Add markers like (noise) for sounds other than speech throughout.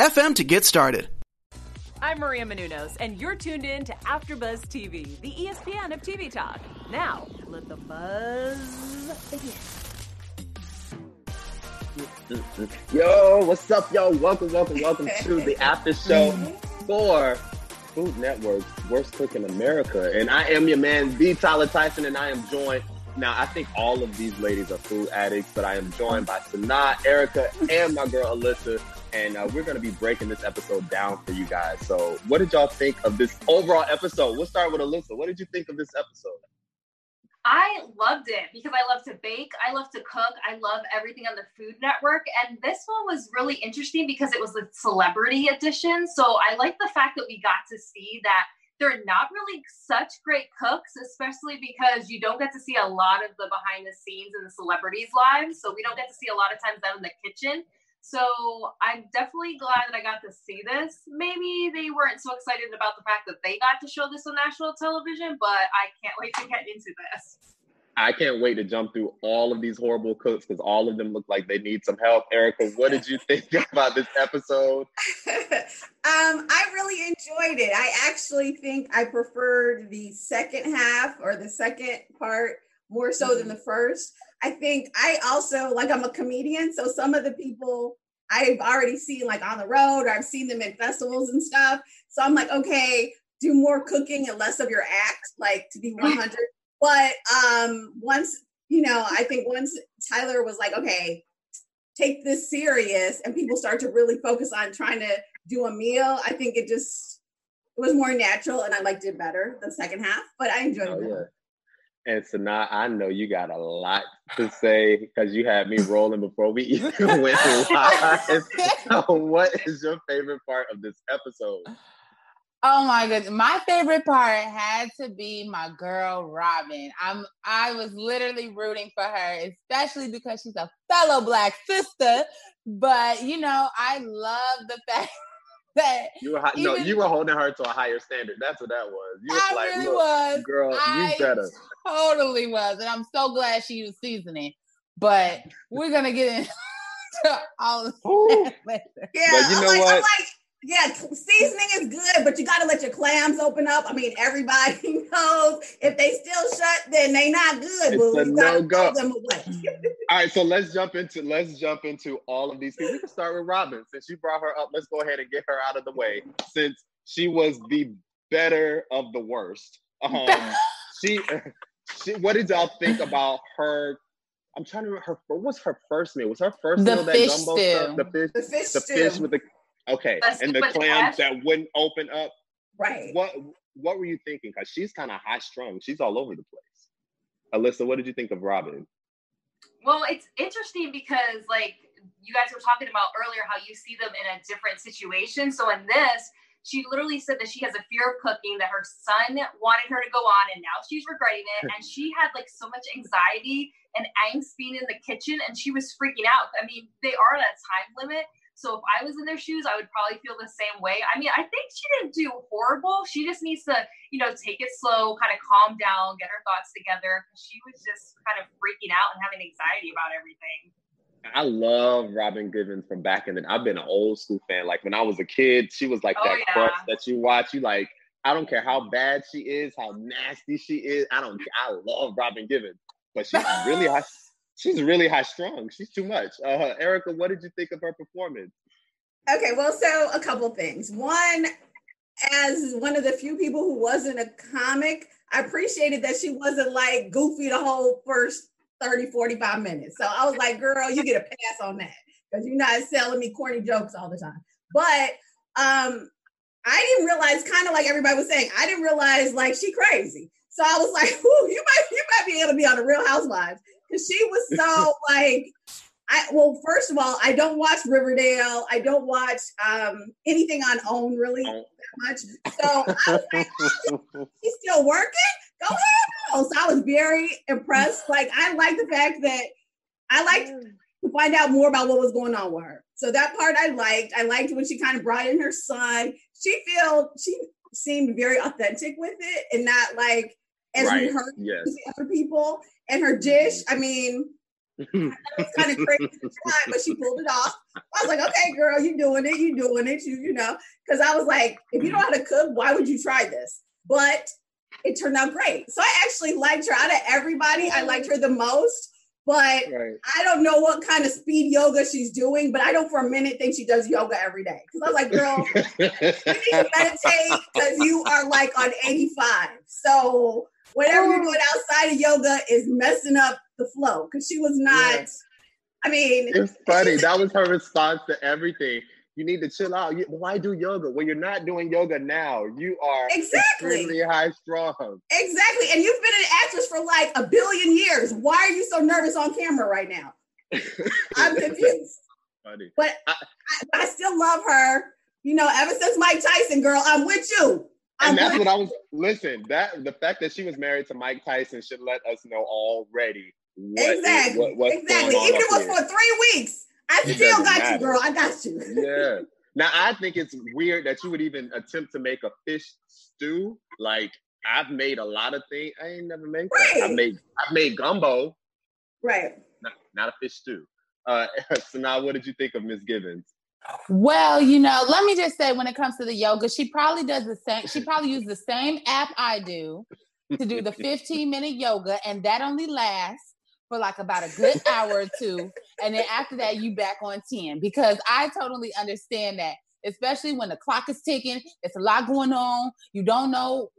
FM to get started. I'm Maria Menounos, and you're tuned in to AfterBuzz TV, the ESPN of TV talk. Now, let the buzz begin. Yo, what's up, yo? Welcome, welcome, welcome (laughs) to the after show for Food Network's Worst Cook in America. And I am your man, B. Tyler Tyson, and I am joined. Now, I think all of these ladies are food addicts, but I am joined by Sanaa, Erica, and my girl Alyssa and uh, we're going to be breaking this episode down for you guys. So, what did y'all think of this overall episode? We'll start with Alyssa. What did you think of this episode? I loved it because I love to bake, I love to cook, I love everything on the Food Network. And this one was really interesting because it was a celebrity edition. So I like the fact that we got to see that they're not really such great cooks, especially because you don't get to see a lot of the behind the scenes in the celebrities' lives. So we don't get to see a lot of times them in the kitchen. So I'm definitely glad that I got to see this. Maybe they weren't so excited about the fact that they got to show this on national television, but I can't wait to get into this. I can't wait to jump through all of these horrible cooks because all of them look like they need some help. Erica, what did you (laughs) think about this episode? (laughs) um, I really enjoyed it. I actually think I preferred the second half or the second part more so than the first. I think I also like I'm a comedian, so some of the people I've already seen like on the road or I've seen them at festivals and stuff. So I'm like, okay, do more cooking and less of your act, like to be (laughs) 100. but um once you know, I think once Tyler was like, okay, take this serious, and people start to really focus on trying to do a meal, I think it just it was more natural, and I liked it better the second half. But I enjoyed oh, it. Yeah. And so now I know you got a lot to say because you had me rolling before we (laughs) even went live. (laughs) so what is your favorite part of this episode? Oh my goodness. My favorite part had to be my girl Robin. I'm I was literally rooting for her, especially because she's a fellow black sister. But you know, I love the (laughs) fact (laughs) that you were even, no, you were holding her to a higher standard. That's what that was. You was I like, really was. girl, I you better. Totally was, and I'm so glad she used seasoning. But we're gonna get into (laughs) all of that later. Yeah, but you know like, what? I'm like, yeah, seasoning is good, but you got to let your clams open up. I mean, everybody (laughs) knows if they still shut, then they not good. It's a no go. (laughs) all right, so let's jump into let's jump into all of these things. We can start with Robin since you brought her up. Let's go ahead and get her out of the way since she was the better of the worst. Um, (laughs) she, she. What did y'all think about her I'm trying to remember her. What was her first meal? Was her first the meal that gumbo stew. stuff? The fish, the fish, the fish with the Okay, and the clams that wouldn't open up. Right. What What were you thinking? Because she's kind of high strung. She's all over the place. Alyssa, what did you think of Robin? Well, it's interesting because like you guys were talking about earlier, how you see them in a different situation. So in this, she literally said that she has a fear of cooking, that her son wanted her to go on, and now she's regretting it. (laughs) and she had like so much anxiety and angst being in the kitchen, and she was freaking out. I mean, they are at a time limit. So if I was in their shoes, I would probably feel the same way. I mean, I think she didn't do horrible. She just needs to, you know, take it slow, kind of calm down, get her thoughts together. She was just kind of freaking out and having anxiety about everything. I love Robin Givens from back in the. I've been an old school fan. Like when I was a kid, she was like oh, that yeah. crush that you watch. You like, I don't care how bad she is, how nasty she is. I don't. I love Robin Givens, but she's really high she's really high strung. She's too much. Uh, Erica, what did you think of her performance? Okay, well, so a couple things. One, as one of the few people who wasn't a comic, I appreciated that she wasn't like goofy the whole first 30, 45 minutes. So I was like, girl, you get a pass on that because you're not selling me corny jokes all the time. But um, I didn't realize, kind of like everybody was saying, I didn't realize like she crazy. So I was like, (laughs) Ooh, you might you might be able to be on the Real Housewives she was so like, I well, first of all, I don't watch Riverdale. I don't watch um, anything on OWN really that much. So I was like, oh, (laughs) he's still working. Go ahead. So I was very impressed. Like I like the fact that I liked to find out more about what was going on with her. So that part I liked. I liked when she kind of brought in her son. She feel she seemed very authentic with it and not like as we heard Yes. the other people. And her dish, I mean, it's kind of crazy to (laughs) try, but she pulled it off. I was like, okay, girl, you doing it, you doing it, you you know, because I was like, if you know how to cook, why would you try this? But it turned out great. So I actually liked her out of everybody. I liked her the most. But right. I don't know what kind of speed yoga she's doing, but I don't for a minute think she does yoga every day. Because I was like, girl, you need to (laughs) meditate because you are like on 85. So whatever you're oh. doing outside of yoga is messing up the flow because she was not. Yeah. I mean, it's funny. That was her response to everything. You need to chill out. You, why do yoga? Well, you're not doing yoga now. You are Exactly. extremely high strung. exactly. And you've been an actress for like a billion years. Why are you so nervous on camera right now? (laughs) I'm confused. funny. But I, I still love her. You know, ever since Mike Tyson, girl, I'm with you. And that's what I was. Listen, that the fact that she was married to Mike Tyson should let us know already. What is- exactly. what- what's exactly. Even if it was here. for three weeks, I It still got you, girl. I got you. yeah. (laughs) Now I think it's weird that you would even attempt to make a fish stew. Like I've made a lot of things. I ain't never made that. I made I made gumbo, Right. not, not a fish stew. Uh, (laughs) so now, what did you think of Miss Givens? Well, you know, let me just say when it comes to the yoga, she probably does the same. She probably uses the same app I do to do the 15 minute yoga, and that only lasts for like about a good hour or two. And then after that, you back on 10 because I totally understand that, especially when the clock is ticking, it's a lot going on. You don't know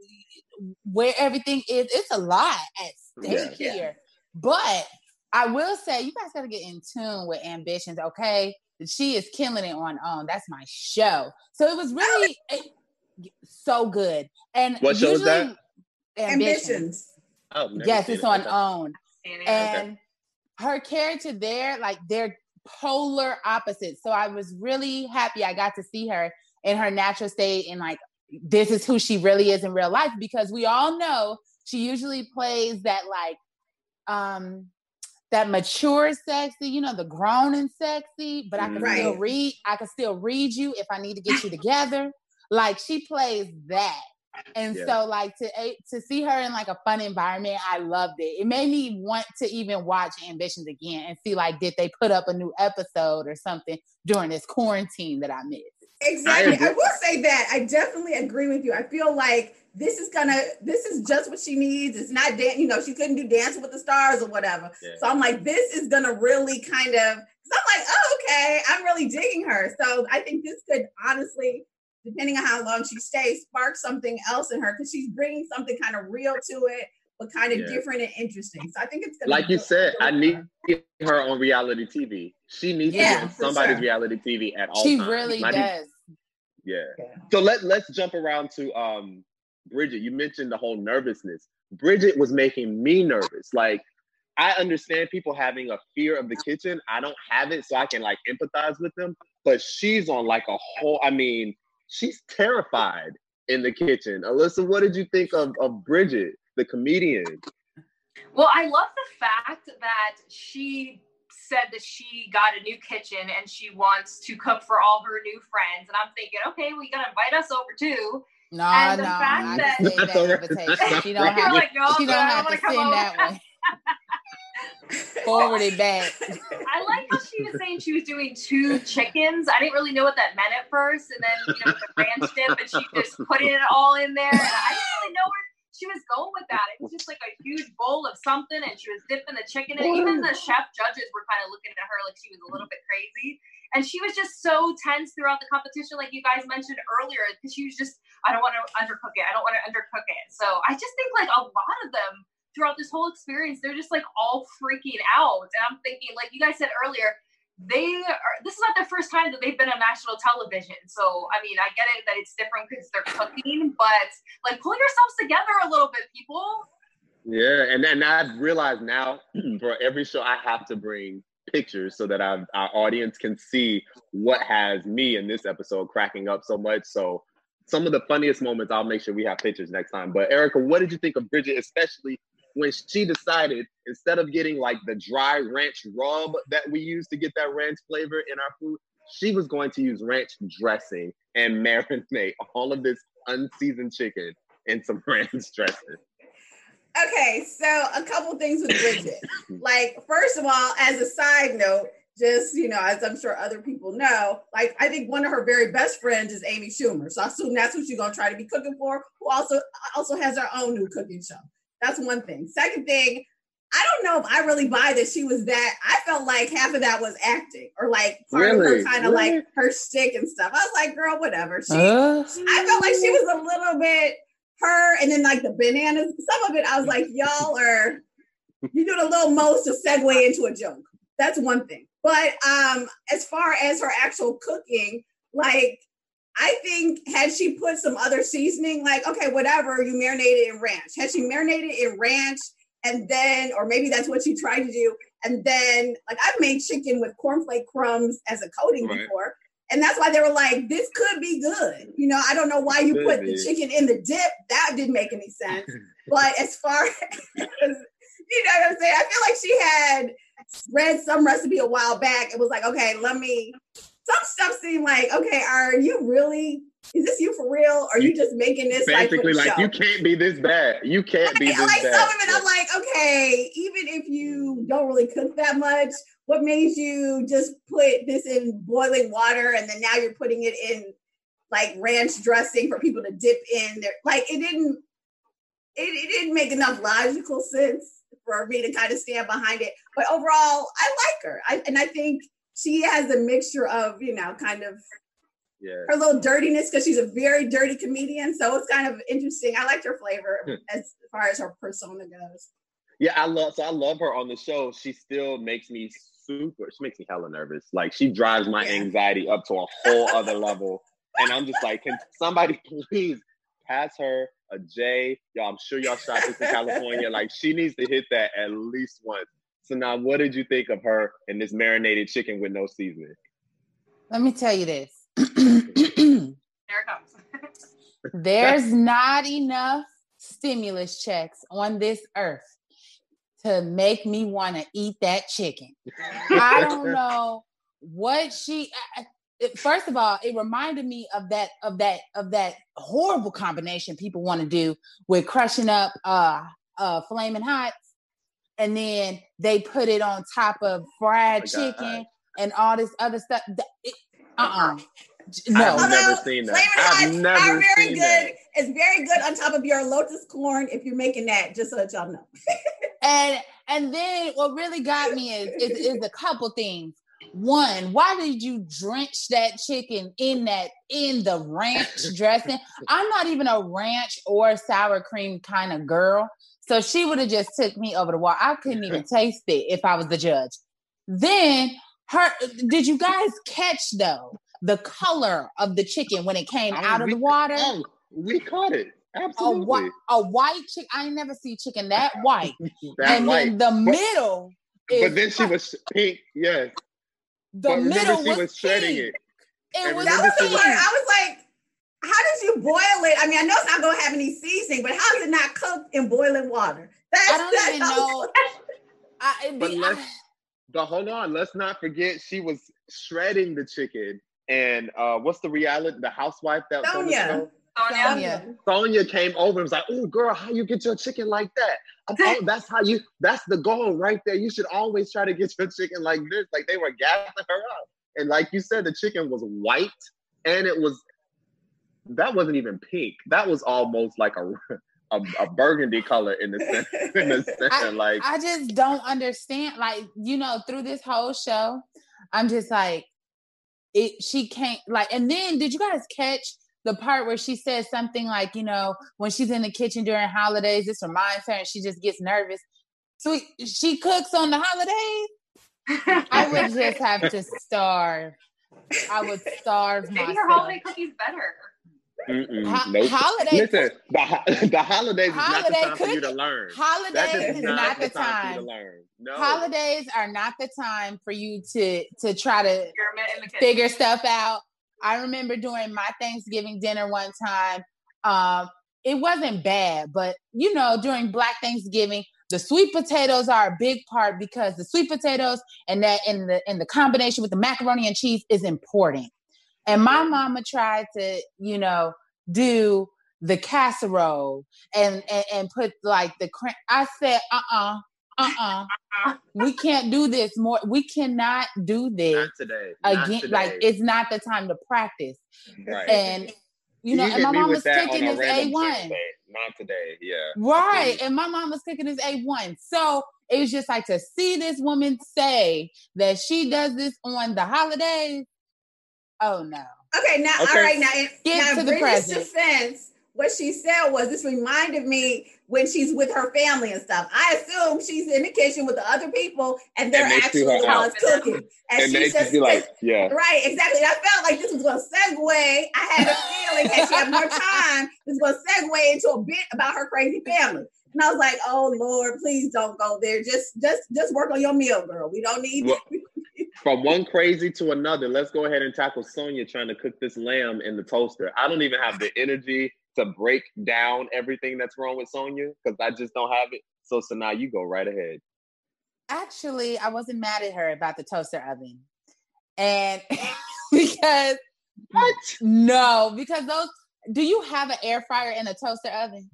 where everything is. It's a lot at stake Yeah. here. But I will say, you guys got to get in tune with ambitions, okay? She is killing it on OWN. That's my show. So it was really it- so good. And What show is usually, that? Ambitions. Ambitions. Oh, Yes, it's it. on Okay. OWN. And And her character there, like they're polar opposites. So I was really happy I got to see her in her natural state and like this is who she really is in real life because we all know she usually plays that like um that mature sexy, you know, the grown and sexy, but I can still read, I can still read you if I need to get you together. Like she plays that. And Yeah. so like to eh, to see her in like a fun environment, I loved it. It made me want to even watch Ambitions again and see like did they put up a new episode or something during this quarantine that I missed. Exactly. agree. I, will say that. I definitely agree with you. I feel like this is gonna this is just what she needs. It's not dan- you know, she couldn't do dancing with the stars or whatever. Yeah. So I'm like, this is gonna really kind of so I'm like, oh, okay, I'm really digging her. So I think this could honestly, depending on how long she stays, spark something else in her because she's bringing something kind of real to it, but kind of Yeah. different and interesting. So I think it's gonna Like be you said, I need her on reality TV. She needs to be on somebody's sure. reality TV at all She times. really Not even- does. Yeah. Yeah. So let let's jump around to um Bridget. You mentioned the whole nervousness. Bridget was making me nervous. Like I understand people having a fear of the kitchen. I don't have it, so I can like empathize with them. But she's on like a whole. I mean, she's terrified in the kitchen. Alyssa, what did you think of of Bridget, the comedian? Well, I love the fact that she said that she got a new kitchen and she wants to cook for all her new friends. And I'm thinking, okay, well, gotta invite us over too. No, And no, the fact I that- can save That's that invitation. She don't right. Have, like, no, she don't have to to send over. that one. (laughs) Forward it back. I like how she was saying she was doing two chickens. I didn't really know what that meant at first, and then you know with the ranch dip, and she just put it all in there. And I didn't really know where she was going with that. It was just like a huge bowl of something, and she was dipping the chicken in. Even the chef judges were kind of looking at her like she was a little bit crazy, and she was just so tense throughout the competition, like you guys mentioned earlier, because she was just, I don't want to undercook it. I don't want to undercook it. So I just think like a lot of them throughout this whole experience, they're just like all freaking out. And I'm thinking, like you guys said earlier, they are this is not the first time that they've been on national television. So I mean, I get it that it's different because they're cooking, but like pull yourselves together a little bit, people. Yeah, and then I've realized now (clears throat) for every show I have to bring pictures so that our, our audience can see what has me in this episode cracking up so much. So some of the funniest moments, I'll make sure we have pictures next time. But Erica, what did you think of Bridget, especially when she decided instead of getting like the dry ranch rub that we use to get that ranch flavor in our food, she was going to use ranch dressing and (laughs) marinate all of this unseasoned chicken in some (laughs) ranch dressing. Okay, so a couple things with Bridget. (coughs) like, first of all, as a side note, just you know, as I'm sure other people know, like I think one of her very best friends is Amy Schumer. So I assume that's who she's gonna try to be cooking for, who also also has her own new cooking show. That's one thing. Second thing, I don't know if I really buy that she was that. I felt like half of that was acting or like part Really? of her kind of Really? like her stick and stuff. I was like, girl, whatever. She Uh, I felt like she was a little bit her, and then like the bananas. Some of it, I was like, y'all are you doing a little most to segue into a joke. That's one thing. But um, as far as her actual cooking, like I think had she put some other seasoning, like okay, whatever, you marinated in ranch. Had she marinated in ranch and then, or maybe that's what she tried to do, and then like I've made chicken with cornflake crumbs as a coating Right. before. And that's why they were like, this could be good. You know, I don't know why you Could put be. the chicken in the dip. That didn't make any sense. (laughs) but as far (laughs) as, you know what I'm saying? I feel like she had read some recipe a while back. It was like, okay, let me, some stuff seemed like, okay, are you really, is this you for real? Or are you just making this like, Basically, like show? you can't be this bad. You can't be Right, this like bad. some of it, I'm like, okay, even if you don't really cook that much, what made you just put this in boiling water and then now you're putting it in like ranch dressing for people to dip in there? Like it didn't, it, it didn't make enough logical sense for me to kind of stand behind it. But overall, I like her, I, and I think she has a mixture of you know kind of yeah. her little dirtiness because she's a very dirty comedian. So it's kind of interesting. I liked her flavor hmm. as far as her persona goes. Yeah, I love so I love her on the show. She still makes me super she makes me hella nervous. Like she drives my anxiety up to a whole other (laughs) level. And I'm just like, can somebody (laughs) please pass her a J? Y'all, I'm sure y'all shot this in (laughs) California. Like she needs to hit that at least once. So now what did you think of her and this marinated chicken with no seasoning? let me tell you this. (clears throat) There it comes. There's not enough stimulus checks on this earth to make me want to eat that chicken. I don't (laughs) know what she. I- I- it- First of all, it reminded me of that of that of that horrible combination people want to do with crushing up uh uh flaming hot, and then they put it on top of fried Oh my God. chicken and all this other stuff. Uh uh No, I've never seen that. I've Highs never are very seen good. that. It's very good on top of your lotus corn if you're making that. Just so that y'all know. (laughs) and and then what really got me is, is is a couple things. One, why did you drench that chicken in that in the ranch (laughs) dressing? I'm not even a ranch or sour cream kind of girl, so she would have just took me over the wall. I couldn't even (laughs) taste it if I was the judge. Then her, did you guys catch though the color of the chicken when it came out of the water? Oh, we caught it. A, Absolutely. whi- a white chicken. I ain't never see chicken that (laughs) white. that and white. then the middle is But then she was pink, yes. the but remember middle she was, was shredding pink. it. It And was That was the she part I was like, how did you boil it? I mean, I know it's not going to have any seasoning, but how is it not cooked in boiling water? That's I don't that's even know. (laughs) I, it'd But be- let's- I- But hold on, let's not forget she was shredding the chicken. And uh, what's the reality? The housewife that was on the Sonja. Show? Sonja. Sonja. Sonja came over and was like, "Oh, girl, how you get your chicken like that? I (laughs) that's how you. That's the goal right there. You should always try to get your chicken like this. Like they were gassing her up, and like you said, the chicken was white, and it was that wasn't even pink. That was almost like a a, a burgundy color in the (laughs) center. In the center. like I just don't understand. Like, you know, through this whole show, I'm just like, it. She can't like. And then, did you guys catch the part where she says something like, you know, when she's in the kitchen during holidays, this reminds her, and she just gets nervous. So she cooks on the holidays. I would (laughs) just have to starve. I would starve Maybe myself. her holiday cookie's better. Mm-mm, Ho- nope. holiday- Listen, the, ho- (laughs) the holidays is not the Holiday time for you to cooking- learn. That Holidays is is not, not the the time, for you time. to learn. No. Holidays are not the time for you to to try to You're in the kitchen. figure stuff out. I remember during my Thanksgiving dinner one time, um, it wasn't bad, but you know, during Black Thanksgiving, the sweet potatoes are a big part because the sweet potatoes and that and the and the combination with the macaroni and cheese is important. And my mama tried to, you know, do the casserole and and, and put like the cran- I said, uh uh-uh, uh, uh uh, we can't do this more. We cannot do this Not today. Not again today. like it's not the time to practice right. and you know and my mom was that cooking on a this random a1 Not today. Yeah. right and my mom was cooking this a1 so it was just like to see this woman say that she does this on the holidays oh no Okay, now Okay. all right, now, in- Get now to in the Bridget's present. defense, what she said was this reminded me when she's with her family and stuff. I assume she's in the kitchen with the other people and they're And actually the ones cooking. And, And she they just be like, yeah. Right, exactly. I felt like this was going to segue. I had a feeling that she had more time. This was going to segue into a bit about her crazy family. And I was like, "Oh Lord, please don't go there. Just, just, just work on your meal, girl. We don't need." Well, (laughs) From one crazy to another, let's go ahead and tackle Sonja trying to cook this lamb in the toaster. I don't even have the energy to break down everything that's wrong with Sonja because I just don't have it. So, so now you go right ahead. actually i wasn't mad at her about the toaster oven and (laughs) because What? no because those do you have an air fryer and a toaster oven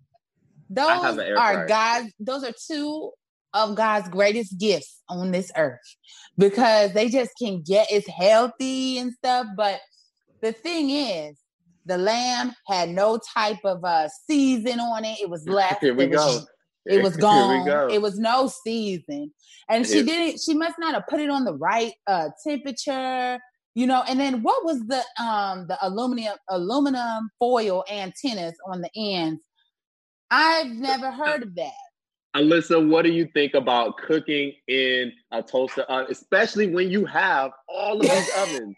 those have an air are god's those are two of god's greatest gifts on this earth because they just can get it's healthy and stuff but the thing is the lamb had no type of uh season on it it was (laughs) left Here we it was go. it was (laughs) Here we gone. go. It was no season. And she Yeah. didn't, she must not have put it on the right uh temperature, you know. And then what was the um the aluminum aluminum foil antennas on the ends? I've never heard of that. Alyssa, what do you think about cooking in a toaster oven, especially when you have all of these (laughs) ovens?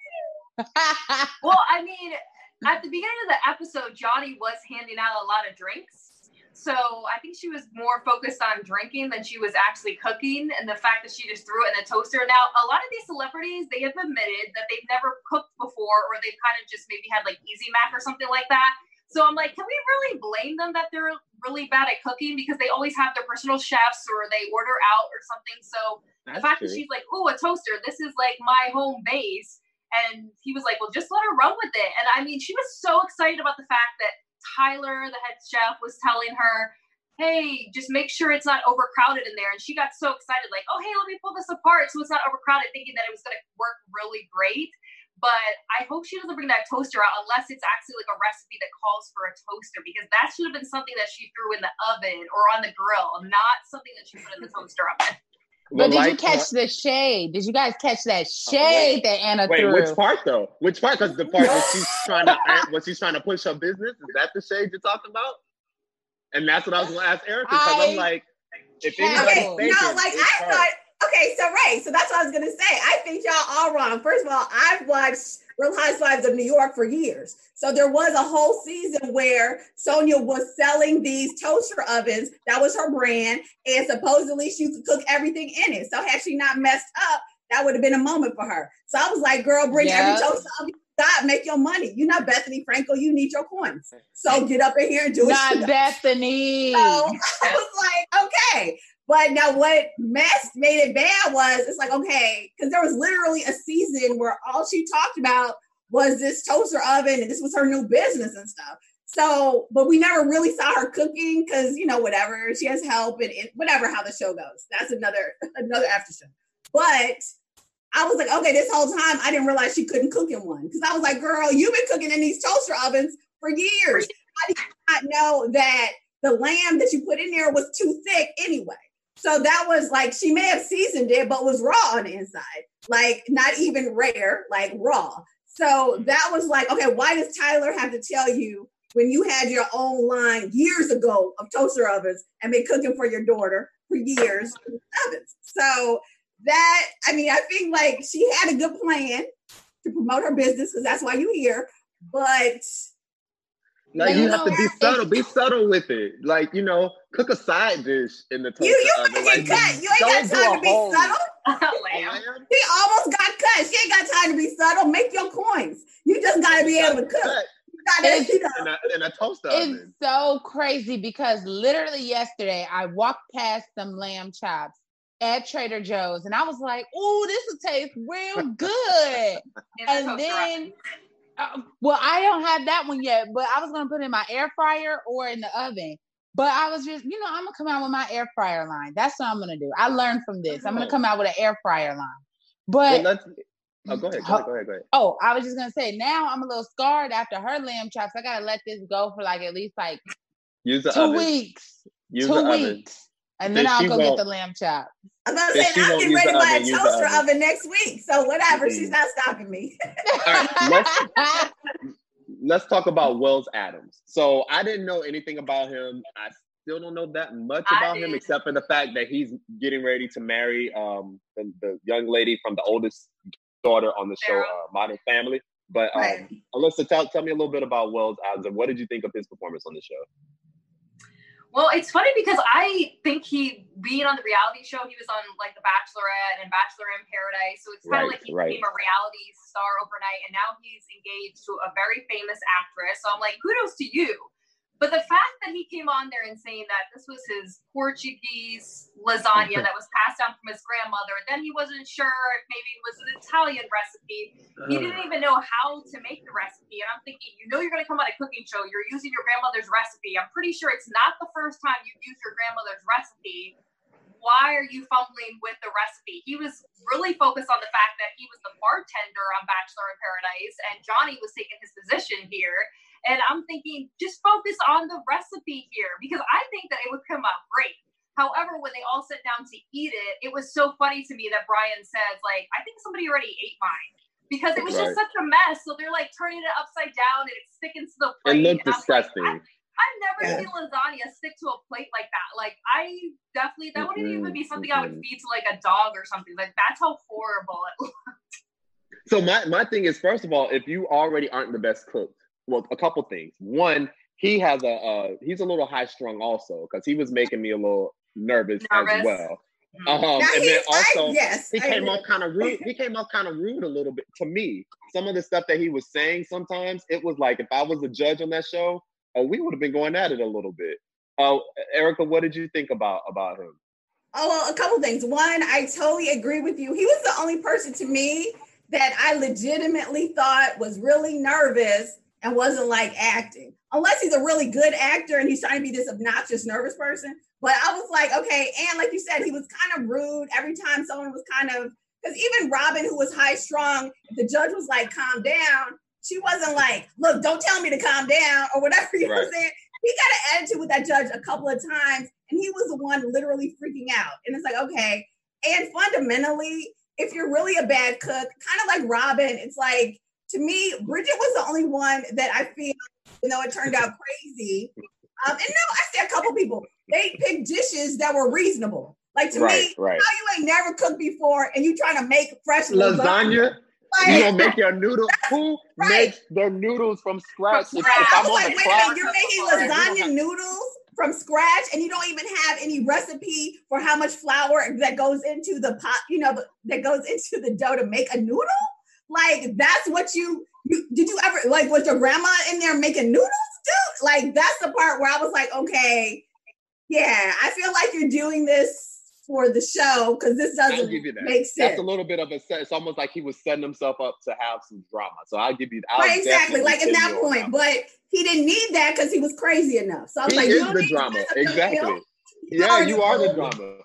Well, I mean, at the beginning of the episode, Johnny was handing out a lot of drinks. So I think she was more focused on drinking than she was actually cooking. And the fact that she just threw it in the toaster. Now, a lot of these celebrities, they have admitted that they've never cooked before or they've kind of just maybe had like Easy Mac or something like that. So I'm like, can we really blame them that they're really bad at cooking because they always have their personal chefs or they order out or something. So the That's fact that she's like, oh, a toaster, this is like my home base. And he was like, well, just let her run with it. And I mean, she was so excited about the fact that Tyler, the head chef, was telling her, hey, just make sure it's not overcrowded in there. And she got so excited, like, oh, hey, let me pull this apart so it's not overcrowded, thinking that it was going to work really great. But I hope she doesn't bring that toaster out unless it's actually like a recipe that calls for a toaster because that should have been something that she threw in the oven or on the grill, not something that she put in the toaster oven. But did you like- catch the shade? Did you guys catch that oh, shade that Anna Wait, threw? which part though? Which part? Because the part that she's trying to, (laughs) what she's trying to push her business is that the shade you're talking about? And that's what I was going to ask Erica because I I'm like, if can't- anybody's Okay, thinking, no, like I her. thought. Okay, so right, so that's what I was gonna say. I think y'all all wrong. First of all, I've watched Real Housewives of New York for years, so there was a whole season where Sonja was selling these toaster ovens. That was her brand, and supposedly she could cook everything in it. So had she not messed up, that would have been a moment for her. So I was like, "Girl, bring Yeah. every toaster oven got, make your money. You're not Bethenny Frankel. You need your coins. So get up in here and do it." Not (laughs) Bethenny. So I was like, okay. But now what messed made it bad was it's like, okay, because there was literally a season where all she talked about was this toaster oven and this was her new business and stuff. So, but we never really saw her cooking because you know, whatever, she has help and, and whatever how the show goes. That's another (laughs) another after show. But I was like, okay, this whole time I didn't realize she couldn't cook in one. Because I was like, girl, you've been cooking in these toaster ovens for years. I did not know that the lamb that you put in there was too thick anyway. So that was like she may have seasoned it, but was raw on the inside, like not even rare, like raw. So that was like, okay, why does Tyler have to tell you when you had your own line years ago of toaster ovens and been cooking for your daughter for years ovens? So that I mean, I think like she had a good plan to promote her business because that's why you here, but Like You you have to be it's- subtle. Be subtle with it. Like you know, cook a side dish in the toaster You you oven. can Like, cut. You ain't got time to be whole- subtle. a Lamb. lamb? He almost got cut. She ain't got time to be subtle. Make your coins. You just gotta be able to cook. Cut It's- you know, in a, in a toaster It's oven. so crazy because literally yesterday I walked past some lamb chops at Trader Joe's and I was like, "Ooh, this will taste real (laughs) good." And then, oven. Uh, well, I don't have that one yet, but I was gonna put it in my air fryer or in the oven. But I was just, you know, I'm gonna come out with my air fryer line. That's what I'm gonna do. I learned from this. I'm gonna Oh. come out with an air fryer line. But let's, oh, go ahead. Go ahead. Go ahead. Go ahead. oh, I was just gonna say now I'm a little scarred after her lamb chops. I gotta let this go for like at least like Use the two oven. weeks. Use two the oven. weeks. And then Then I'll go get the lamb chop. I'm about to say I'm won't getting ready the to buy a oven, use the toaster oven. oven next week. So whatever, Mhm. she's not stopping me. All right, let's (laughs) let's talk about Wells Adams. So I didn't know anything about him. I still don't know that much I about him, did. except for the fact that he's getting ready to marry um, the, the young lady from the oldest daughter on the show, uh, Modern Family. But um, Right. Alyssa, tell, tell me a little bit about Wells Adams and what did you think of his performance on the show? Well, it's funny because I think he being on the reality show, he was on like The Bachelorette and Bachelor in Paradise. So it's kind of Right, like he right. became a reality star overnight, and now he's engaged to a very famous actress. So I'm like, kudos to you. But the fact that he came on there and saying that this was his Portuguese lasagna that was passed down from his grandmother, then he wasn't sure if maybe it was an Italian recipe. He didn't even know how to make the recipe. And I'm thinking, you know, you're going to come on a cooking show. You're using your grandmother's recipe. I'm pretty sure it's not the first time you've used your grandmother's recipe. Why are you fumbling with the recipe? He was really focused on the fact that he was the bartender on Bachelor in Paradise and Johnny was taking his position here. And I'm thinking, just focus on the recipe here because I think that it would come out great. However, when they all sat down to eat it, it was so funny to me that Brian says, like, I think somebody already ate mine because it was Right. just such a mess. So they're like turning it upside down and it's sticking to the It plate. looked and I'm like, disgusting. I- I've never Yeah. seen lasagna stick to a plate like that. Like I definitely that wouldn't even be something I would feed to like a dog or something. Like that's how horrible it (laughs) looked. So my, my thing is, first of all, if you already aren't the best cook, well, a couple things. One, he has a uh, he's a little high strung also because he was making me a little nervous, as well. Mm. Um, Now and then he's- I- also yes, he came off kind of rude. (laughs) He came off kind of rude a little bit to me. Some of the stuff that he was saying sometimes it was like if I was a judge on that show, oh, we would have been going at it a little bit. Oh, Erica, what did you think about about him? Oh, well, a couple things. One, I totally agree with you. He was the only person to me that I legitimately thought was really nervous and wasn't like acting. Unless he's a really good actor and he's trying to be this obnoxious, nervous person. But I was like, okay. And like you said, he was kind of rude every time someone was kind of, because even Robin, who was high strung, the judge was like, calm down. She wasn't like, look, don't tell me to calm down or whatever. (laughs) You know what I'm Right. saying? He got an attitude with that judge a couple of times, and he was the one literally freaking out. And it's like, okay. And fundamentally, if you're really a bad cook, kind of like Robin, it's like to me, Bridget was the only one that I feel, you know, it turned out crazy. Um, and no, I see a couple people, they picked dishes that were reasonable. Like to Right, me, right. how you ain't never cooked before and you trying to make fresh lasagna. Lasagna. You Like, gonna make your noodle? Who Right. makes their noodles from scratch? If, Right, if I I'm was on like, the wait a minute, you're making Right, we don't lasagna have- noodles from scratch and you don't even have any recipe for how much flour that goes into the pot, you know, that goes into the dough to make a noodle? Like that's what you, you did you ever like was your grandma in there making noodles, dude? Like that's the part where I was like, okay, yeah, I feel like you're doing this for the show because this doesn't that. make sense. That's a little bit of a set. It's almost like he was setting himself up to have some drama. So I'll give you. I'll Right, exactly. Like at that point, that. but he didn't need that because he was crazy enough. So I was he like, is the drama. Exactly. Yeah, you are the drama.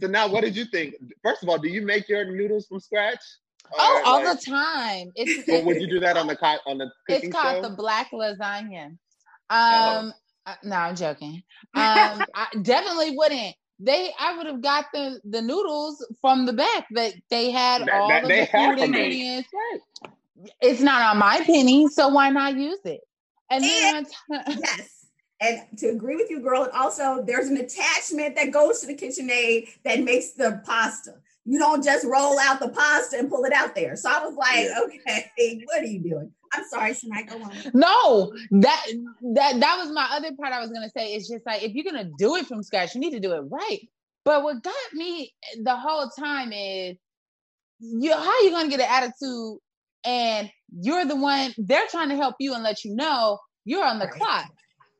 So now, what did you think? First of all, do you make your noodles from scratch? Oh, Or, all like- the time. It's, (laughs) Or would you do that on the (laughs) co- on the cooking it's called show? the black lasagna. Oh. Um, uh, no, I'm joking. (laughs) Um, I definitely wouldn't. They, I would have got the the noodles from the back that they had That- all that of they the have food from me. ingredients. It's not on my penny, so why not use it? And then on top- Yes. And to agree with you, girl, and also there's an attachment that goes to the KitchenAid that makes the pasta. You don't just roll out the pasta and pull it out there. So I was like, Yeah. okay, (laughs) what are you doing? I'm sorry, Sanaa, go on. No, that that that was my other part I was gonna say. It's just like if you're gonna do it from scratch, you need to do it right. But what got me the whole time is you how are you gonna get an attitude and you're the one they're trying to help you and let you know you're on the Right. clock.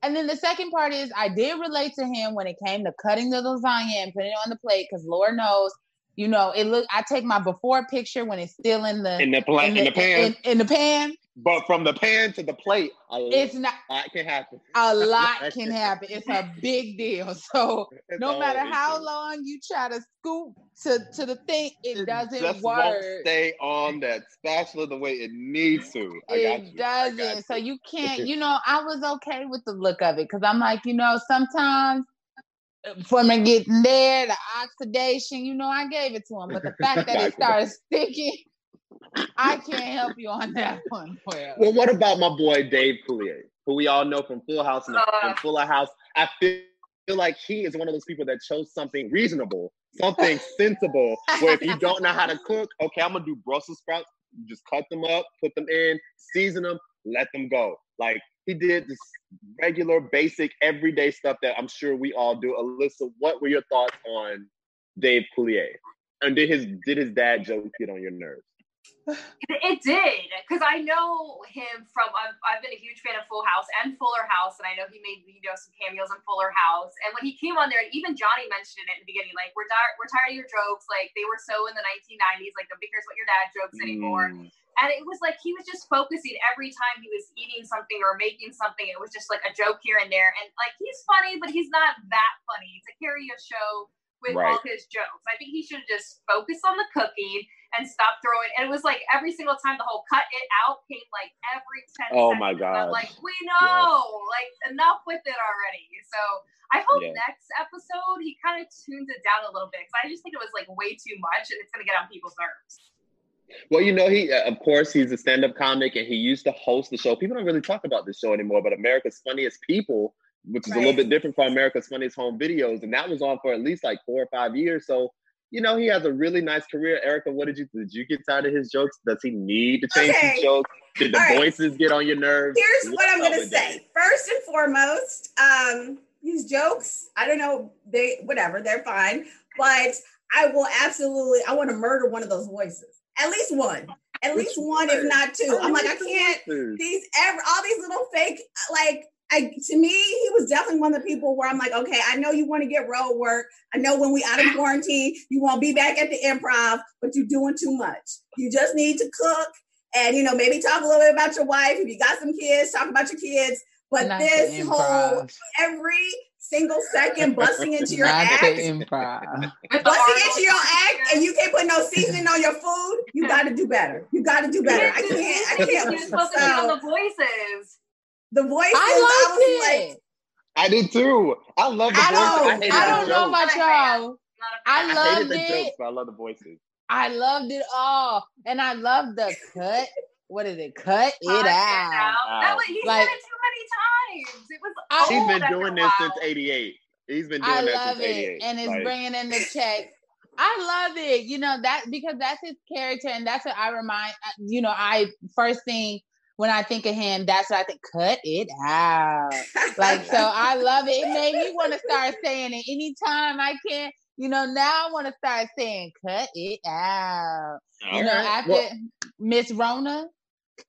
And then the second part is I did relate to him when it came to cutting the lasagna and putting it on the plate because Lord knows, you know, it look I take my before picture when it's still in the In the pla- in the pan, in, in the pan. but from the pan to the plate, a It's not lot can happen. a (laughs) lot can happen. It's a big deal. (laughs) So It's no matter how issue. long you try to scoop to, to the thing, it doesn't just won't work. stay on that spatula the way it needs to. I got It you. Doesn't. So you. you can't, (laughs) you know, I was okay with the look of it because I'm like, you know, sometimes from it getting there, the oxidation, you know, I gave it to him. But the (laughs) fact that it started sticking, I can't help you on that (laughs) one. Well, Well, what about my boy Dave Coulier, who we all know from Full House and, Uh. Fuller House? I feel, feel like he is one of those people that chose something reasonable, something (laughs) sensible. Where if you don't know how to cook, okay, I'm gonna do Brussels sprouts. You just cut them up, put them in, season them, let them go. Like he did this regular, basic, everyday stuff that I'm sure we all do. Alyssa, what were your thoughts on Dave Coulier? And did his did his dad jokes get on your nerves? It, did because I know him from. I've, I've been a huge fan of Full House and Fuller House, and I know he made you know some cameos on Fuller House. And when he came on there, and even Johnny mentioned it in the beginning, like we're tired, we're tired of your jokes. Like they were so in the 1990s, like nobody cares what your dad jokes anymore. Mm, And it was like he was just focusing every time he was eating something or making something. It was just like a joke here and there. And like he's funny, but he's not that funny to carry a show with all his jokes. I think he should have just focused on the cooking and stop throwing. And it was like every single time the whole cut it out came like every 10 Oh seconds. my God. I'm like, we know, like enough with it already. So I hope Yeah. next episode he kind of tunes it down a little bit because I just think it was like way too much and it's going to get on people's nerves. Well, you know, he uh, of course he's a stand-up comic and he used to host the show. People don't really talk about this show anymore, but America's Funniest People, which is a little bit different from America's Funniest Home Videos, and that was on for at least like four or five years. So, you know, he has a really nice career. Erica, what did you did you get tired of his jokes? Does he need to change Okay. his jokes? Did the All right. voices get on your nerves? Here's what I'm gonna say. that? First and foremost, um, these jokes, I don't know, they whatever, they're fine. But I will absolutely I want to murder one of those voices. At least one. At least one, if not two. I'm like, I can't these ever all these little fake like I to me he was definitely one of the people where I'm like okay I know you want to get road work. I know when we out of quarantine you want to be back at the improv but you're doing too much. You just need to cook and you know maybe talk a little bit about your wife. If you got some kids talk about your kids. But not this whole every single second busting (laughs) into your Not act improv. Busting into your act and you can't put no (laughs) seasoning on your food you got to do better you got to do better I can't I can't was focusing on so the voices. the voices I was liked like it. I did too. I love the I voices. don't- I, I don't know jokes. about y'all. Not a I fan. I hated loved the it. jokes, but I love the voices. I loved it all, and I loved the cut. What is it? Cut it Cut out. That was, he Like- said it too many times. It was. I- He's old been doing this since '88. He's been doing I that love since it, '88. and it's Like, bringing in the check. I love it. You know that because that's his character, and that's what I remind. uh, You know, I first thing when I think of him, that's what I think. Cut it out. (laughs) Like so, I love it. It made me want to start saying it anytime I can. You know, now I want to start saying, "Cut it out." all You know, right. after Well, Miss Rona,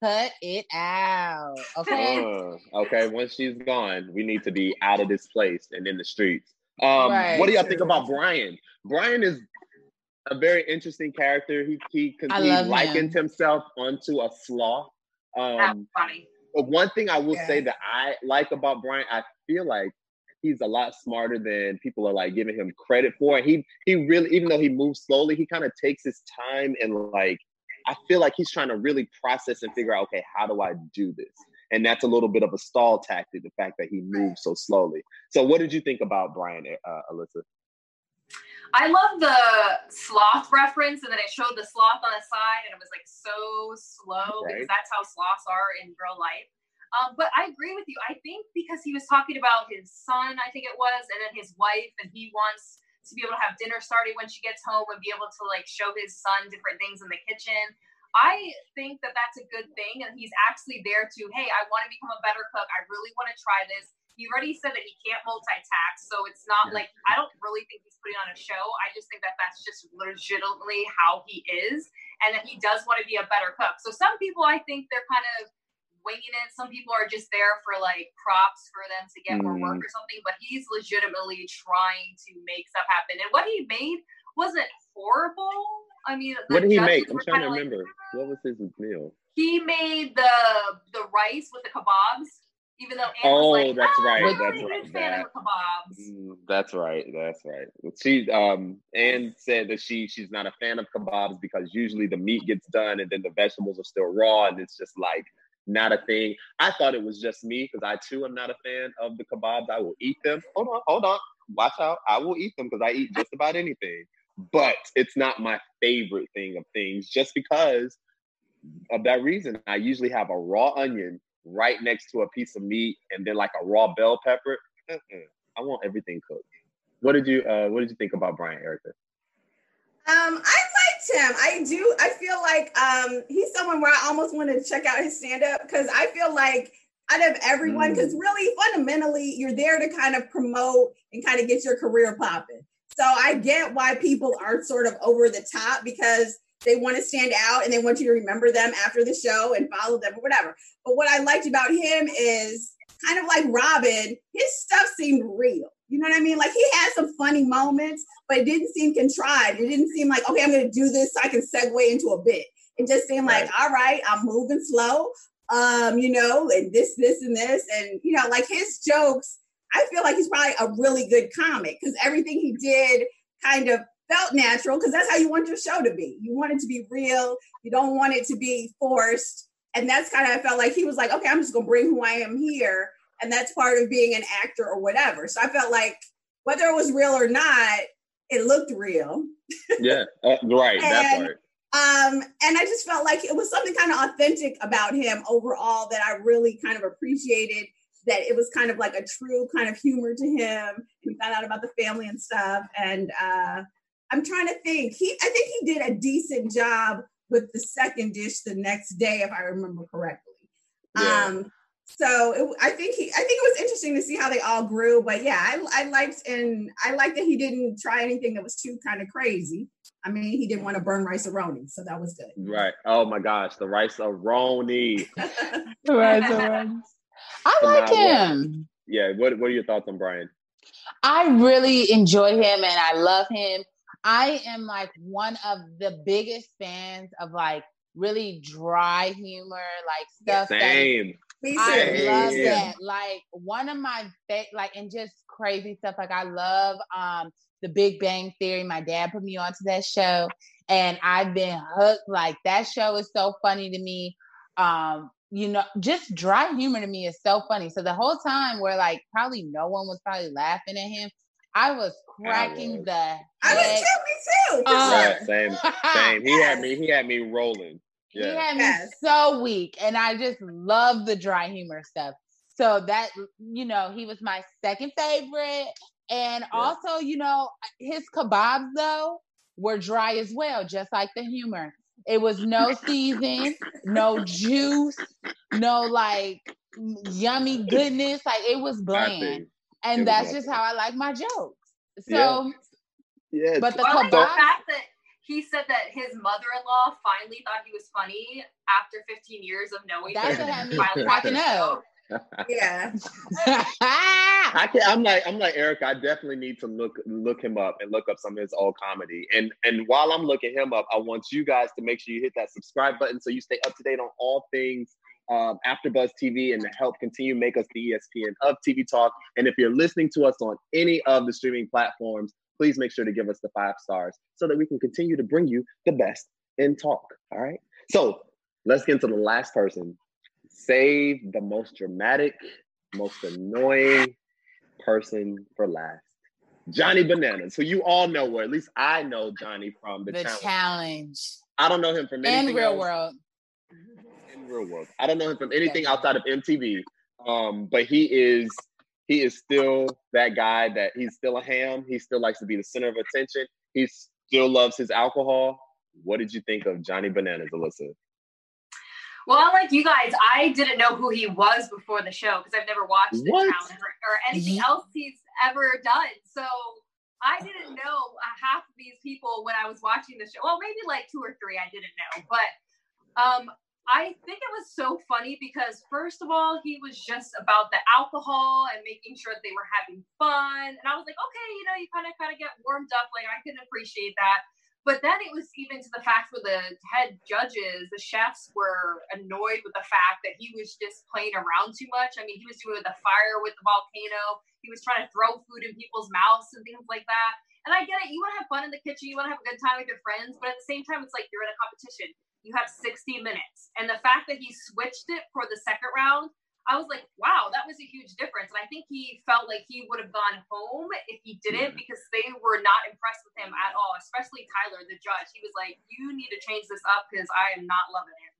cut it out. Okay. uh, okay, once she's gone, we need to be out of this place and in the streets. Um, Right. What do y'all think about Brian? Brian is a very interesting character. He he, he likened him. himself onto a sloth. That's Um, funny. But one thing I will Yeah. say that I like about Brian, I feel like he's a lot smarter than people are like giving him credit for. He he really, even though he moves slowly, he kind of takes his time and like I feel like he's trying to really process and figure out, okay, how do I do this? And that's a little bit of a stall tactic, the fact that he moves so slowly. So, what did you think about Brian, uh, Alyssa? I love the sloth reference, and then it showed the sloth on the side, and it was like so slow because that's how sloths are in real life. Um, but I agree with you. I think because he was talking about his son, I think it was, and then his wife, and he wants to be able to have dinner started when she gets home and be able to like show his son different things in the kitchen. I think that that's a good thing. And he's actually there to, hey, I want to become a better cook. I really want to try this. He already said that he can't multitask. So it's not like, I don't really think he's putting on a show. I just think that that's just legitimately how he is and that he does want to be a better cook. So some people, I think they're kind of winging it. Some people are just there for like props for them to get more work Mm. or something, but he's legitimately trying to make stuff happen. And what he made wasn't horrible. I mean, What did he make? I'm trying to kinda like, remember. What was his meal? he made the the rice with the kebabs, even though Anne Oh, was like, that's "Ah, right, I'm that's right, that- of kebabs. Mm, That's right. That's right. She um Anne said that she she's not a fan of kebabs because usually the meat gets done and then the vegetables are still raw and it's just like not a thing. I thought it was just me because I too am not a fan of the kebabs. I will eat them. Hold on, hold on. Watch out. I will eat them because I eat just about anything. But it's not my favorite thing of things just because of that reason. I usually have a raw onion right next to a piece of meat and then like a raw bell pepper. I want everything cooked. What did you uh what did you think about Brian Erica? Um, I him. I do. I feel like um he's someone where I almost want to check out his stand up because I feel like out of everyone, because really fundamentally you're there to kind of promote and kind of get your career popping. So I get why people are sort of over the top because they want to stand out and they want you to remember them after the show and follow them or whatever. But what I liked about him is kind of like Robin, his stuff seemed real. You know what I mean? Like he had some funny moments, but it didn't seem contrived. It didn't seem like, okay, I'm going to do this so I can segue into a bit. It just seemed like, all right, I'm moving slow, um, you know, and this, this, and this. And, you know, like his jokes, I feel like he's probably a really good comic because everything he did kind of felt natural because that's how you want your show to be. You want it to be real. You don't want it to be forced. And that's kind of, I felt like he was like, okay, I'm just going to bring who I am here. And that's part of being an actor or whatever. So I felt like whether it was real or not, it looked real. Yeah, uh, right. that And- part. Um, and I just felt like it was something kind of authentic about him overall that I really kind of appreciated. That it was kind of like a true kind of humor to him. We found out about the family and stuff. And uh, I'm trying to think. He, I think he did a decent job with the second dish the next day, if I remember correctly. Yeah. Um, so it, I think he, I think it was interesting to see how they all grew. But yeah, I, I liked and I liked that he didn't try anything that was too kind of crazy. I mean, he didn't want to burn Rice-A-Roni, so that was good. Right. Oh my gosh, the Rice-A-Roni. Right, so right. I like now what? him. Yeah. What What are your thoughts on Brian? I really enjoy him and I love him. I am like one of the biggest fans of like really dry humor, like stuff that Same. Me I too. love Same. that. Like one of my fa- like and just crazy stuff. Like I love um the Big Bang Theory. My dad put me onto that show and I've been hooked. Like that show is so funny to me. Um, you know, just dry humor to me is so funny. So the whole time where like probably no one was probably laughing at him, I was cracking was. the I was too. Me too. for. Right. Same. Same. He had me. He had me rolling. He Yeah. had me Yes. so weak, and I just love the dry humor stuff. So that you know, he was my second favorite, and also you know, his kebabs though were dry as well, just like the humor. It was no (laughs) season, no juice, no like yummy goodness. Like it was bland, Nothing. It and was that's just nothing. how I like my jokes. So, Yeah. Yeah. but the I like kebabs. fact that he said that his mother-in-law finally thought he was funny after 15 years of knowing That's him. what had me Finally cracking watched the show. up. Yeah. (laughs) I can I'm like I'm like Eric. I definitely need to look look him up and look up some of his old comedy. And and while I'm looking him up, I want you guys to make sure you hit that subscribe button so you stay up to date on all things um, AfterBuzz TV and to help continue make us the ESPN of TV talk. And if you're listening to us on any of the streaming platforms, please make sure to give us the five stars so that we can continue to bring you the best in talk. All right. So let's get into the last person. Save the most dramatic, most annoying person for last. Johnny Bananas, who you all know, or at least I know Johnny from the, the channel. challenge I don't know him from anything and real else world. in real world. I don't know him from anything outside of MTV. Um, but he is he is still that guy that he's still a ham. He still likes to be the center of attention. He still loves his alcohol. What did you think of Johnny Bananas, Alyssa? Well, like you guys, I didn't know who he was before the show because I've never watched the What? challenge or, or anything else he's ever done. So I didn't know half of these people when I was watching the show. Well, maybe like two or three I didn't know, but um, I think it was so funny because first of all, he was just about the alcohol and making sure that they were having fun, and I was like, okay, you know, you kind of kind of get warmed up. Like I can appreciate that. But then it was even to the fact where the head judges, the chefs were annoyed with the fact that he was just playing around too much. I mean, he was doing with the fire with the volcano. He was trying to throw food in people's mouths and things like that. And I get it. You want to have fun in the kitchen. You want to have a good time with your friends. But at the same time, it's like you're in a competition. You have 60 minutes. And the fact that he switched it for the second round, I was like, wow, that was a huge difference. And I think he felt like he would have gone home if he didn't because they were not impressed with him at all, especially Tyler, the judge. He was like, you need to change this up because I am not loving it.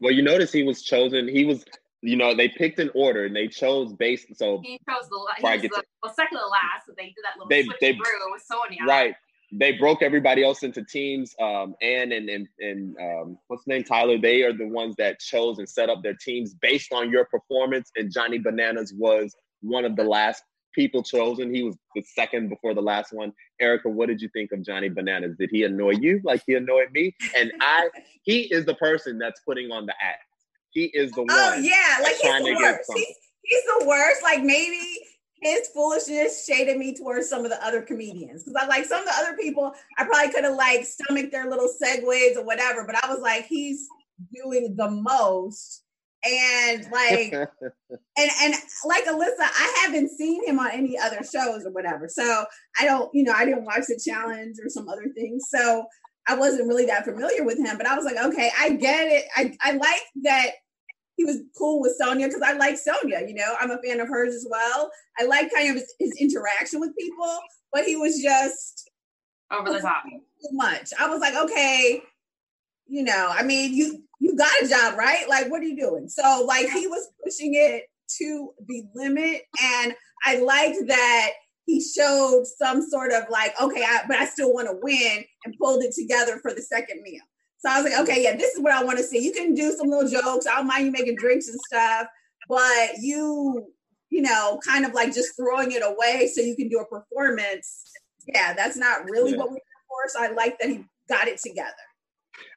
Well, you notice he was chosen. He was, you know, they picked an order and they chose based. So He chose the, he was the well, second to last, so they did that little They- switch they- through with Sonja. right, they broke everybody else into teams. Um, Anne and and and um, what's his name, Tyler. They are the ones that chose and set up their teams based on your performance. And Johnny Bananas was one of the last people chosen. He was the second before the last one. Erica, what did you think of Johnny Bananas? Did he annoy you like he annoyed me? And I, he is the person that's putting on the act. He is the one. Oh yeah, like he's the worst. He's, he's the worst. Like maybe his foolishness shaded me towards some of the other comedians because I like some of the other people. I probably could have like stomached their little segues or whatever, but I was like, he's doing the most. And like, (laughs) and and like Alyssa, I haven't seen him on any other shows or whatever. So I don't, you know, I didn't watch the challenge or some other things. So I wasn't really that familiar with him. But I was like, okay, I get it. I I like that he was cool with Sonja because I like Sonja. You know, I'm a fan of hers as well. I like kind of his, his interaction with people, but he was just Over the top. (laughs) too much. I was like, okay, you know, I mean, you you got a job, right? Like, what are you doing? So, like, he was pushing it to the limit, and I liked that he showed some sort of like, okay, I, but I still want to win, and pulled it together for the second meal. So I was like, okay, yeah, this is what I want to see. You can do some little jokes. I don't mind you making drinks and stuff, but you, you know, kind of like just throwing it away so you can do a performance. Yeah, that's not really Yeah. what we're here for. So I like that he got it together.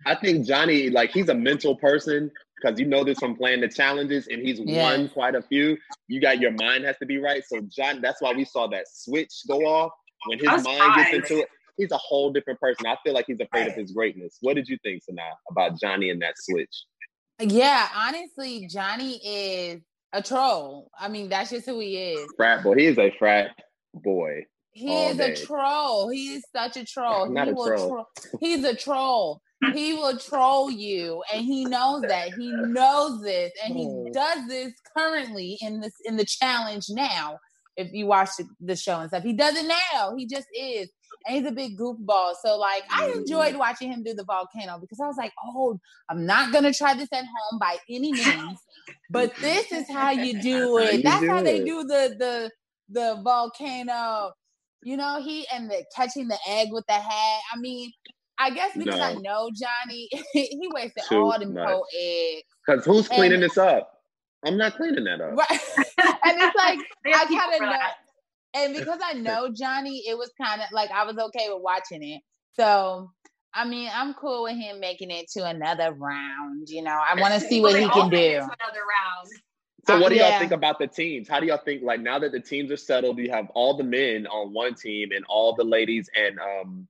I think Johnny, like, he's a mental person because you know this from playing the challenges, and he's Yeah. won quite a few. You got your mind has to be right. So John, that's why we saw that switch go off when his I was mind gets into it. He's a whole different person. I feel like he's afraid of his greatness. What did you think, Sanaa, about Johnny and that switch? Yeah, honestly, Johnny is a troll. I mean, that's just who he is. Frat boy. He is a frat boy. He is day. a troll. He is such a troll. Not he a will troll. tro- He's a troll. He will troll you, and he knows that. He knows this, and he Oh. does this currently in this in the challenge now. If you watch the- the show and stuff, he does it now. He just is, he's a big goofball. So, like, I Mhm. enjoyed watching him do the volcano because I was like, "Oh, I'm not gonna try this at home by any (laughs) means, but this is how you (laughs) do it. you That's do how they do the the the volcano." You know, he and the catching the egg with the hat. I mean, I guess because I know Johnny, (laughs) he wasted Too all them much. cold eggs. Because who's cleaning And- this up? I'm not cleaning that up. Right. and it's like I people kind of know that. And because I know Johnny, it was kind of like I was okay with watching it. So I mean, I'm cool with him making it to another round. You know, I want to see (laughs) what he can do. Another round. So what do y'all Yeah. think about the teams? How do y'all think like now that the teams are settled, you have all the men on one team and all the ladies and um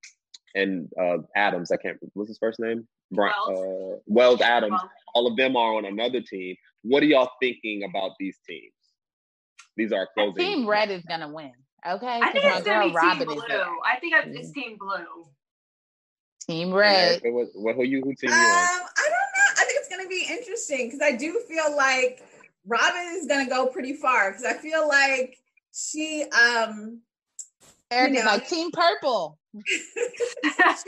and uh Adams, I can't what's his first name? Brian, Wells. uh, Wells Adams. All of them are on another team. What are y'all thinking about these teams? These are closing. Team Red is gonna win. Okay, I think 'Cause it's gonna be Robin Team is Blue. I think it's Team Blue. Team Red. Erica, what, what, who you who team Um, you on? I don't know. I think it's going to be interesting because I do feel like Robin is going to go pretty far because I feel like she, um, Eric you is know. like Team Purple. (laughs)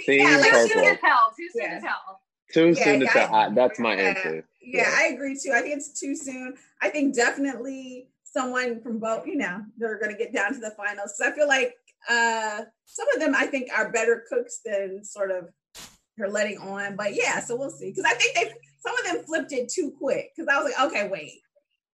Team yeah, like Too soon to tell. Too soon Yeah. to tell. Too yeah, soon to yeah, tell. I- I, that's my yeah. answer. Yeah, Yeah. I agree too. I think it's too soon. I think definitely someone from both, you know, they're going to get down to the finals. So I feel like uh some of them I think are better cooks than sort of they're letting on. But yeah, so we'll see. Because I think they some of them flipped it too quick because I was like, okay, wait.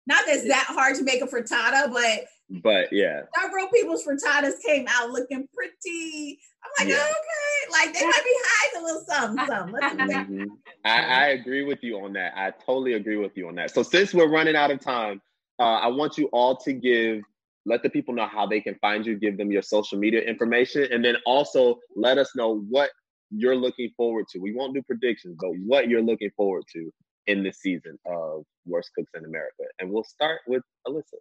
Not that it's that hard to make a frittata, but but yeah, several people's frittatas came out looking pretty. I'm like, yeah. okay, like they might be hiding a little something, something. Mm-hmm. I, I, agree with you on that. I totally agree with you on that. So since we're running out of time, uh, I want you all to give let the people know how they can find you, give them your social media information, and then also let us know what you're looking forward to. We won't do predictions, but what you're looking forward to in this season of Worst Cooks in America. And we'll start with Alyssa.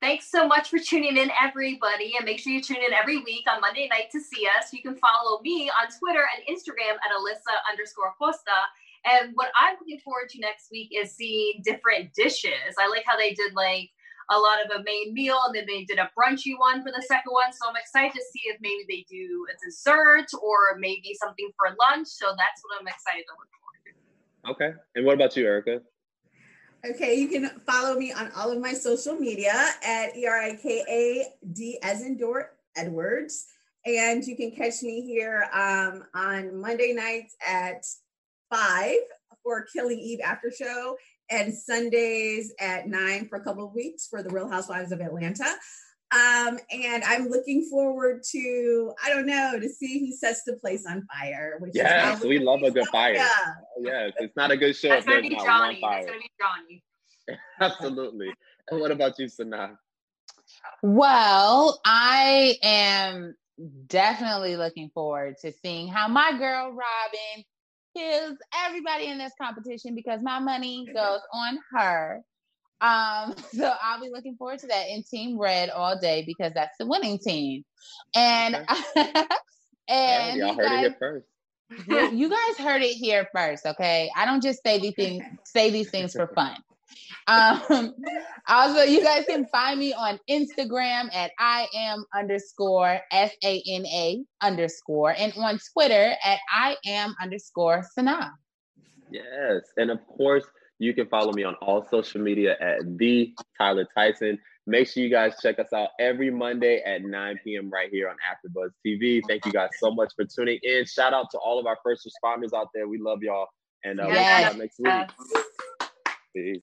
Thanks so much for tuning in, everybody. And make sure you tune in every week on Monday night to see us. You can follow me on Twitter and Instagram at Alyssa underscore Costa. And what I'm looking forward to next week is seeing different dishes. I like how they did like a lot of a main meal and then they did a brunchy one for the second one. So I'm excited to see if maybe they do a dessert or maybe something for lunch. So that's what I'm excited to look for. Okay. And what about you, Erica? Okay, you can follow me on all of my social media at E R I K A D as in Dort Edwards. And you can catch me here um, on Monday nights at five for Killing Eve After Show and Sundays at nine for a couple of weeks for the Real Housewives of Atlanta. Um, and I'm looking forward to, I don't know, to see who sets the place on fire. Which yes, we love a good fire. Yeah. Oh, yes, it's not a good show. That's gonna be Johnny. That's gonna be Johnny. (laughs) Absolutely. And what about you, Sanaa? Well, I am definitely looking forward to seeing how my girl Robin kills everybody in this competition because my money (laughs) goes on her. Um, (laughs) so I'll be looking forward to that in Team Red all day because that's the winning team. And okay. (laughs) and yeah, y'all heard guys, it here first. you guys heard it here first, okay? I don't just say these things say these things for fun. Um, (laughs) also, you guys can find me on Instagram at I am underscore S A N A underscore and on Twitter at I am underscore Sanaa. Yes. And of course, you can follow me on all social media at the Tyler Tyson. Make sure you guys check us out every Monday at 9 p.m. right here on AfterBuzz TV. Thank you guys so much for tuning in. Shout out to all of our first responders out there. We love y'all, and uh, yes. we'll see you next week. Peace.